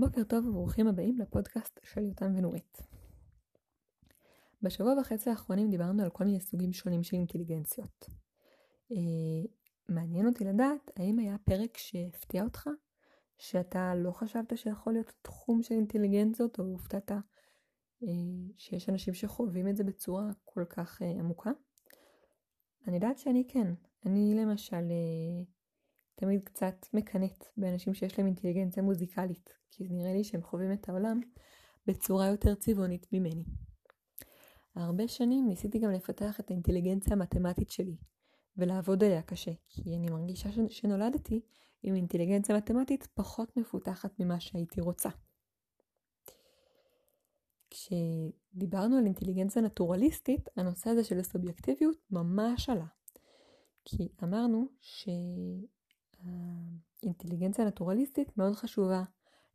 בוקר טוב וברוכים הבאים לפודקאסט של יותם ונורית. בשבוע וחצי האחרונים דיברנו על כל מיני סוגים שונים של אינטליגנציות. אה, מעניין אותי לדעת האם היה פרק שהפתיע אותך, שאתה לא חשבת שיכול להיות תחום של אינטליגנציות, או הופתעת אה, שיש אנשים שחווים את זה בצורה כל כך אה, עמוקה? אני יודעת שאני כן. אני למשל תמיד קצת מקנאת באנשים שיש להם אינטליגנציה מוזיקלית, כי נראה לי שהם חווים את העולם בצורה יותר צבעונית ממני. הרבה שנים ניסיתי גם לפתח את האינטליגנציה המתמטית שלי, ולעבוד עליה קשה, כי אני מרגישה שנולדתי עם אינטליגנציה מתמטית פחות מפותחת ממה שהייתי רוצה. כשדיברנו על אינטליגנציה נטורליסטית, הנושא הזה של הסובייקטיביות ממש עלה. כי אמרנו שהאינטליגנציה הנטורליסטית מאוד חשובה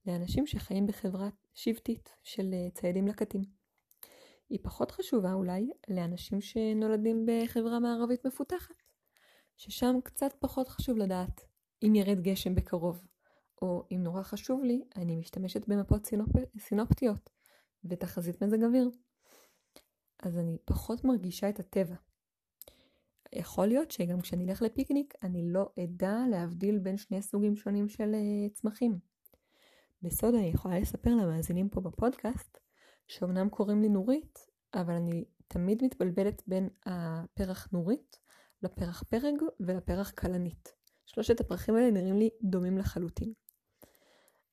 לאנשים שחיים בחברה שבטית של אה, ציידים לקטים. היא פחות חשובה אולי לאנשים שנולדים בחברה מערבית מפותחת, ששם קצת פחות חשוב לדעת אם ירד גשם בקרוב, או אם נורא חשוב לי, אני משתמשת במפות סינופ... סינופטיות ותחזית מזג אוויר. אז אני פחות מרגישה את הטבע. יכול להיות שגם כשאני אלך לפיקניק אני לא אדע להבדיל בין שני סוגים שונים של uh, צמחים. בסוד אני יכולה לספר למאזינים פה בפודקאסט שאומנם קוראים לי נורית, אבל אני תמיד מתבלבלת בין הפרח נורית לפרח פרג ולפרח כלנית. שלושת הפרחים האלה נראים לי דומים לחלוטין.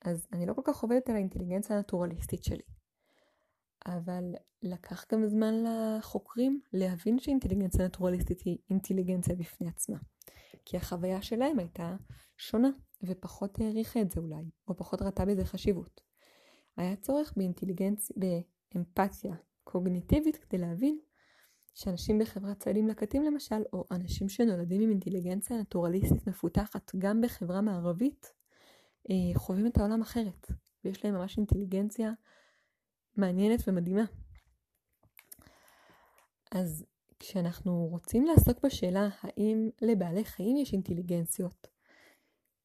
אז אני לא כל כך עובדת על האינטליגנציה הנטורליסטית שלי. אבל לקח גם זמן לחוקרים להבין שאינטליגנציה נטורליסטית היא אינטליגנציה בפני עצמה. כי החוויה שלהם הייתה שונה, ופחות העריכה את זה אולי, או פחות ראתה בזה חשיבות. היה צורך באינטליגנציה, באמפתיה קוגניטיבית כדי להבין שאנשים בחברת ציידים לקטים למשל, או אנשים שנולדים עם אינטליגנציה נטורליסטית מפותחת גם בחברה מערבית, אה, חווים את העולם אחרת, ויש להם ממש אינטליגנציה מעניינת ומדהימה. אז כשאנחנו רוצים לעסוק בשאלה האם לבעלי חיים יש אינטליגנציות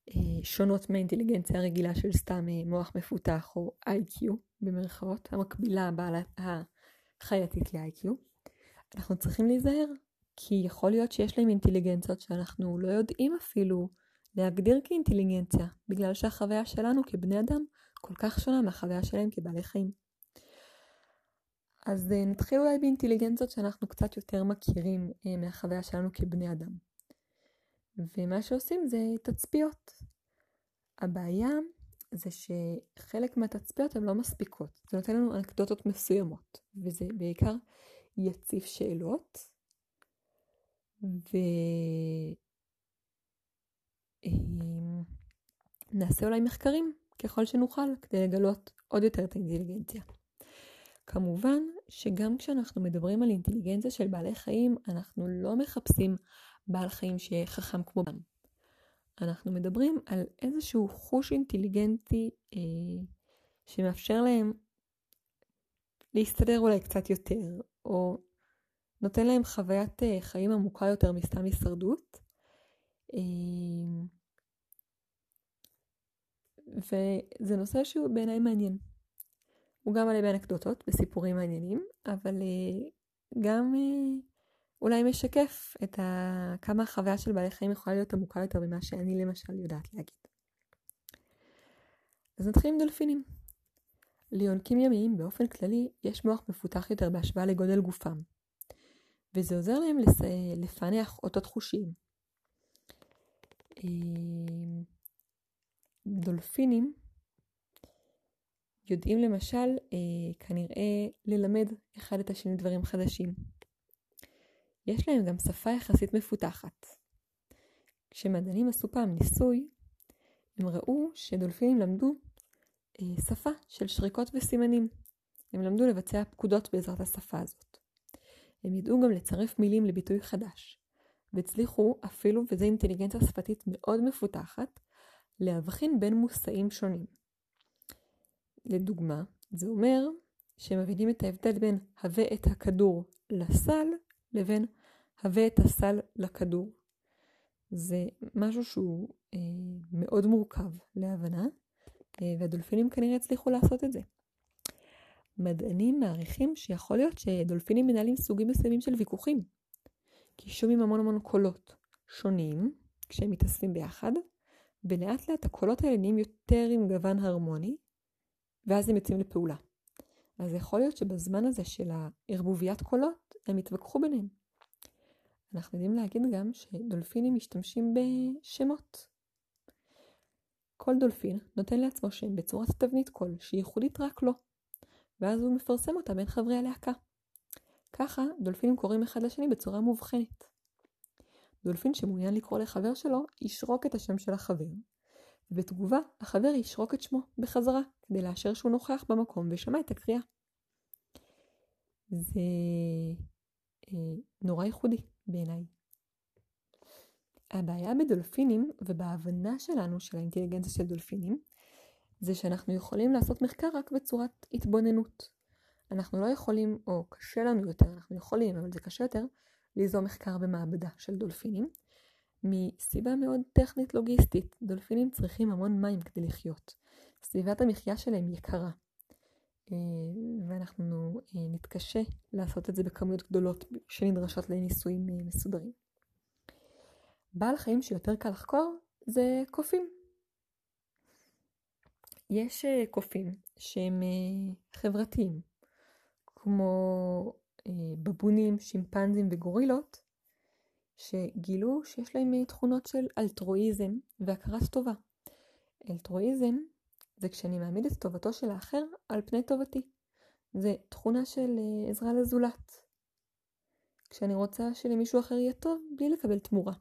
אה, שונות מהאינטליגנציה הרגילה של סתם אה, מוח מפותח או איי-קיו במרכאות, המקבילה החייתית ל-IQ, אנחנו צריכים להיזהר, כי יכול להיות שיש להם אינטליגנציות שאנחנו לא יודעים אפילו להגדיר כאינטליגנציה, בגלל שהחוויה שלנו כבני אדם כל כך שונה מהחוויה שלהם כבעלי חיים. אז אה, נתחיל אולי באינטליגנציות שאנחנו קצת יותר מכירים אה, מהחוויה שלנו כבני אדם. ומה שעושים זה תצפיות. הבעיה זה שחלק מהתצפיות הן לא מספיקות. זה נותן לנו אנקדוטות מסוימות, וזה בעיקר יציף שאלות, ונעשה אה, אולי מחקרים ככל שנוכל כדי לגלות עוד יותר את האינטליגנציה. כמובן שגם כשאנחנו מדברים על אינטליגנציה של בעלי חיים, אנחנו לא מחפשים בעל חיים שיהיה חכם כמו בן. אנחנו מדברים על איזשהו חוש אינטליגנטי אה, שמאפשר להם להסתדר אולי קצת יותר, או נותן להם חוויית אה, חיים עמוקה יותר מסתם הישרדות. אה, וזה נושא שהוא בעיניי מעניין. הוא גם מלא באנקדוטות, בסיפורים מעניינים, אבל אה, גם אה, אולי משקף את ה... כמה החוויה של בעלי חיים יכולה להיות עמוקה יותר ממה שאני למשל יודעת להגיד. אז נתחיל עם דולפינים. ליונקים ימיים באופן כללי יש מוח מפותח יותר בהשוואה לגודל גופם, וזה עוזר להם לס... לפענח אותות חושיים. אה, דולפינים יודעים למשל אה, כנראה ללמד אחד את השני דברים חדשים. יש להם גם שפה יחסית מפותחת. כשמדענים עשו פעם ניסוי, הם ראו שדולפינים למדו אה, שפה של שריקות וסימנים. הם למדו לבצע פקודות בעזרת השפה הזאת. הם ידעו גם לצרף מילים לביטוי חדש, והצליחו אפילו, וזו אינטליגנציה שפתית מאוד מפותחת, להבחין בין מושאים שונים. לדוגמה, זה אומר שהם מבינים את ההבדל בין הווה את הכדור לסל לבין הווה את הסל לכדור. זה משהו שהוא אה, מאוד מורכב להבנה, והדולפינים כנראה הצליחו לעשות את זה. מדענים מעריכים שיכול להיות שדולפינים מנהלים סוגים מסוימים של ויכוחים. כי שומעים המון המון קולות שונים כשהם מתאספים ביחד, ולאט לאט הקולות האלה נהיים יותר עם גוון הרמוני, ואז הם יוצאים לפעולה. אז יכול להיות שבזמן הזה של הערבוביית קולות, הם יתווכחו ביניהם. אנחנו יודעים להגיד גם שדולפינים משתמשים בשמות. כל דולפין נותן לעצמו שם בצורת תבנית קול שהיא ייחודית רק לו, ואז הוא מפרסם אותה בין חברי הלהקה. ככה דולפינים קוראים אחד לשני בצורה מובחנת. דולפין שמעוניין לקרוא לחבר שלו, ישרוק את השם של החבר, ובתגובה החבר ישרוק את שמו בחזרה, כדי לאשר שהוא נוכח במקום ושמע את הקריאה. זה אה, נורא ייחודי בעיניי. הבעיה בדולפינים ובהבנה שלנו של האינטליגנציה של דולפינים זה שאנחנו יכולים לעשות מחקר רק בצורת התבוננות. אנחנו לא יכולים, או קשה לנו יותר, אנחנו יכולים, אבל זה קשה יותר, ליזום מחקר במעבדה של דולפינים, מסיבה מאוד טכנית לוגיסטית. דולפינים צריכים המון מים כדי לחיות. סביבת המחיה שלהם יקרה. אה, ואנחנו אה, נתקשה לעשות את זה בכמויות גדולות שנדרשות לניסויים אה, מסודרים. בעל חיים שיותר קל לחקור זה קופים. יש קופים שהם חברתיים, כמו בבונים, שימפנזים וגורילות, שגילו שיש להם תכונות של אלטרואיזם והכרת טובה. אלטרואיזם זה כשאני מעמיד את טובתו של האחר על פני טובתי. זה תכונה של אה, עזרה לזולת. כשאני רוצה שלמישהו אחר יהיה טוב בלי לקבל תמורה.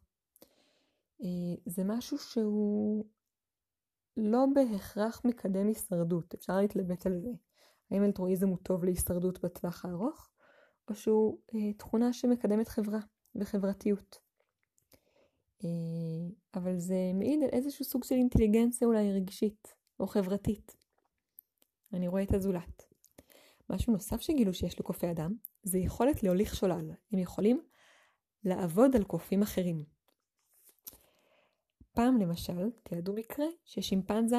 אה, זה משהו שהוא לא בהכרח מקדם הישרדות, אפשר להתלבט על זה. האם אלטרואיזם הוא טוב להישרדות בטווח הארוך, או שהוא אה, תכונה שמקדמת חברה וחברתיות. אה, אבל זה מעיד על איזשהו סוג של אינטליגנציה אולי רגשית או חברתית. אני רואה את הזולת. משהו נוסף שגילו שיש לקופי אדם זה יכולת להוליך שולל. הם יכולים לעבוד על קופים אחרים. פעם למשל תיעדו מקרה ששימפנזה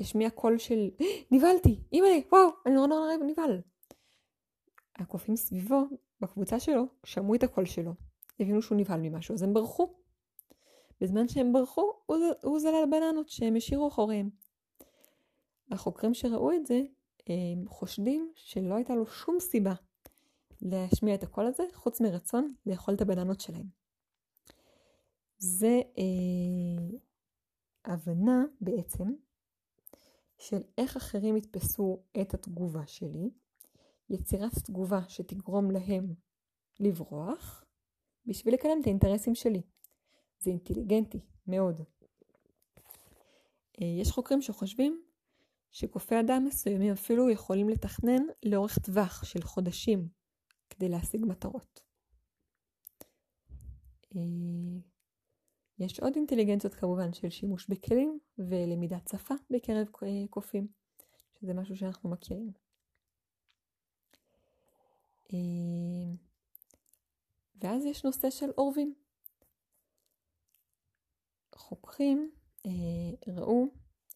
השמיע קול של נבהלתי, אימא'לה, וואו, אני נורא נורא נבהל. הקופים סביבו, בקבוצה שלו, שמעו את הקול שלו, הבינו שהוא נבהל ממשהו, אז הם ברחו. בזמן שהם ברחו, הוא זלל בננות שהם השאירו אחוריהם. החוקרים שראו את זה, הם חושדים שלא הייתה לו שום סיבה להשמיע את הקול הזה, חוץ מרצון לאכול את הבננות שלהם. זה אה, הבנה בעצם של איך אחרים יתפסו את התגובה שלי, יצירת תגובה שתגרום להם לברוח, בשביל לקדם את האינטרסים שלי. זה אינטליגנטי מאוד. אה, יש חוקרים שחושבים שקופי אדם מסוימים אפילו יכולים לתכנן לאורך טווח של חודשים כדי להשיג מטרות. אה, יש עוד אינטליגנציות כמובן של שימוש בכלים ולמידת שפה בקרב קופים, שזה משהו שאנחנו מכירים. אה, ואז יש נושא של אורבים. חוקרים אה, ראו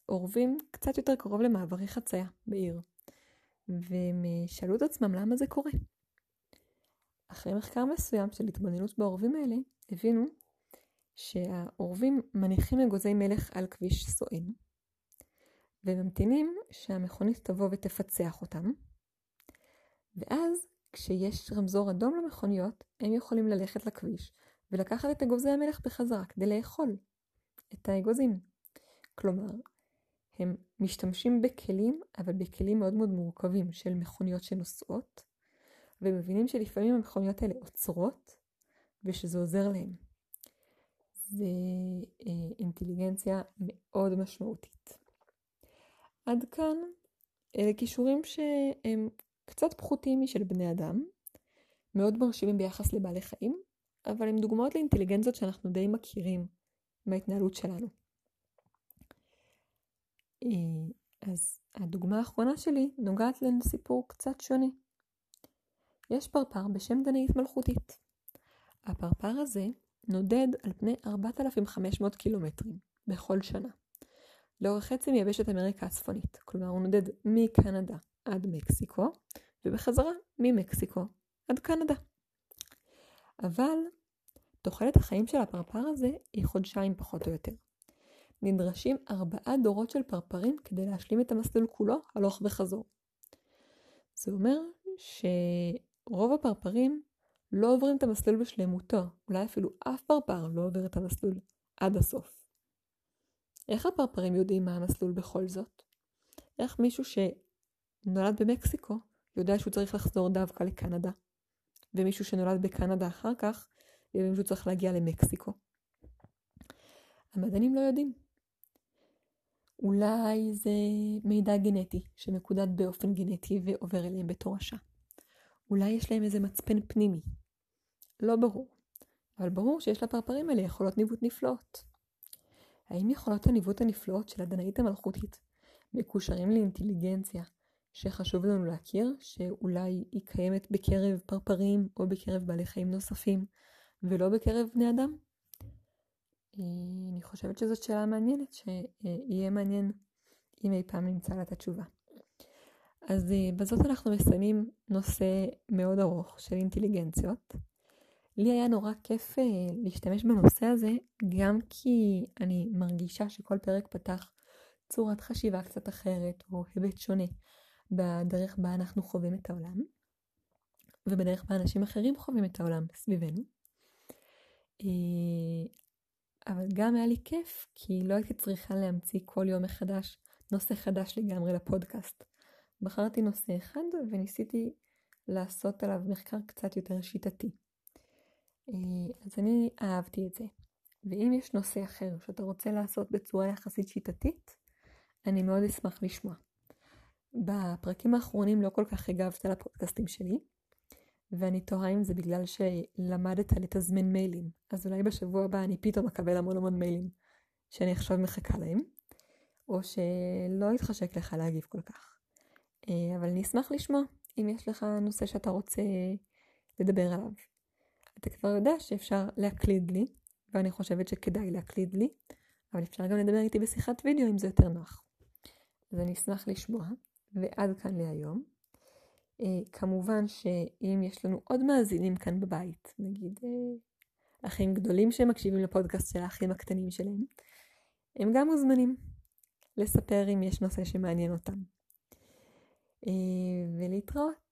אורבים קצת יותר קרוב למעברי חצייה בעיר, והם אה, שאלו את עצמם למה זה קורה. אחרי מחקר מסוים של התבוננות באורבים האלה, הבינו שהאורבים מניחים אגוזי מלך על כביש סואן, וממתינים שהמכונית תבוא ותפצח אותם, ואז כשיש רמזור אדום למכוניות, הם יכולים ללכת לכביש ולקחת את אגוזי המלך בחזרה כדי לאכול את האגוזים. כלומר, הם משתמשים בכלים, אבל בכלים מאוד מאוד מורכבים של מכוניות שנוסעות, ומבינים שלפעמים המכוניות האלה עוצרות, ושזה עוזר להם. זה אה, אינטליגנציה מאוד משמעותית. עד כאן אלה כישורים שהם קצת פחותים משל בני אדם, מאוד מרשימים ביחס לבעלי חיים, אבל הם דוגמאות לאינטליגנציות שאנחנו די מכירים מההתנהלות שלנו. אה, אז הדוגמה האחרונה שלי נוגעת לסיפור קצת שונה. יש פרפר בשם דנאית מלכותית. הפרפר הזה נודד על פני 4,500 קילומטרים בכל שנה. לאורך חצי מיבשת אמריקה הצפונית, כלומר הוא נודד מקנדה עד מקסיקו, ובחזרה ממקסיקו עד קנדה. אבל תוחלת החיים של הפרפר הזה היא חודשיים פחות או יותר. נדרשים ארבעה דורות של פרפרים כדי להשלים את המסלול כולו הלוך וחזור. זה אומר שרוב הפרפרים לא עוברים את המסלול בשלמותו, אולי אפילו אף פרפר לא עובר את המסלול עד הסוף. איך הפרפרים יודעים מה המסלול בכל זאת? איך מישהו שנולד במקסיקו יודע שהוא צריך לחזור דווקא לקנדה, ומישהו שנולד בקנדה אחר כך יודעים שהוא צריך להגיע למקסיקו? המדענים לא יודעים. אולי זה מידע גנטי שמקודד באופן גנטי ועובר אליהם בתור השעה. אולי יש להם איזה מצפן פנימי. לא ברור. אבל ברור שיש לפרפרים האלה יכולות ניווט נפלאות. האם יכולות הניווט הנפלאות של הדנאית המלכותית מקושרים לאינטליגנציה שחשוב לנו להכיר, שאולי היא קיימת בקרב פרפרים או בקרב בעלי חיים נוספים, ולא בקרב בני אדם? אה, אני חושבת שזאת שאלה מעניינת, שיהיה מעניין אם אי פעם נמצא לה את התשובה. אז אה, בזאת אנחנו מסיימים נושא מאוד ארוך של אינטליגנציות. לי היה נורא כיף אה, להשתמש בנושא הזה, גם כי אני מרגישה שכל פרק פתח צורת חשיבה קצת אחרת, או היבט שונה, בדרך בה אנחנו חווים את העולם, ובדרך בה אנשים אחרים חווים את העולם סביבנו. אה, אבל גם היה לי כיף, כי לא הייתי צריכה להמציא כל יום מחדש נושא חדש לגמרי לפודקאסט. בחרתי נושא אחד וניסיתי לעשות עליו מחקר קצת יותר שיטתי. אה, אז אני אהבתי את זה. ואם יש נושא אחר שאתה רוצה לעשות בצורה יחסית שיטתית, אני מאוד אשמח לשמוע. בפרקים האחרונים לא כל כך הגבת לפודקאסטים שלי, ואני תוהה אם זה בגלל שלמדת לתזמן מיילים. אז אולי בשבוע הבא אני פתאום אקבל המון המון מיילים שאני עכשיו מחכה להם, או שלא יתחשק לך להגיב כל כך. אה, אבל אני אשמח לשמוע אם יש לך נושא שאתה רוצה לדבר עליו. אתה כבר יודע שאפשר להקליד לי, ואני חושבת שכדאי להקליד לי, אבל אפשר גם לדבר איתי בשיחת וידאו אם זה יותר נוח. אז אני אשמח לשמוע, ועד כאן להיום. אה, כמובן שאם יש לנו עוד מאזינים כאן בבית, נגיד אה, אחים גדולים שמקשיבים לפודקאסט של האחים הקטנים שלהם, הם גם מוזמנים לספר אם יש נושא שמעניין אותם. אה, ולהתראות.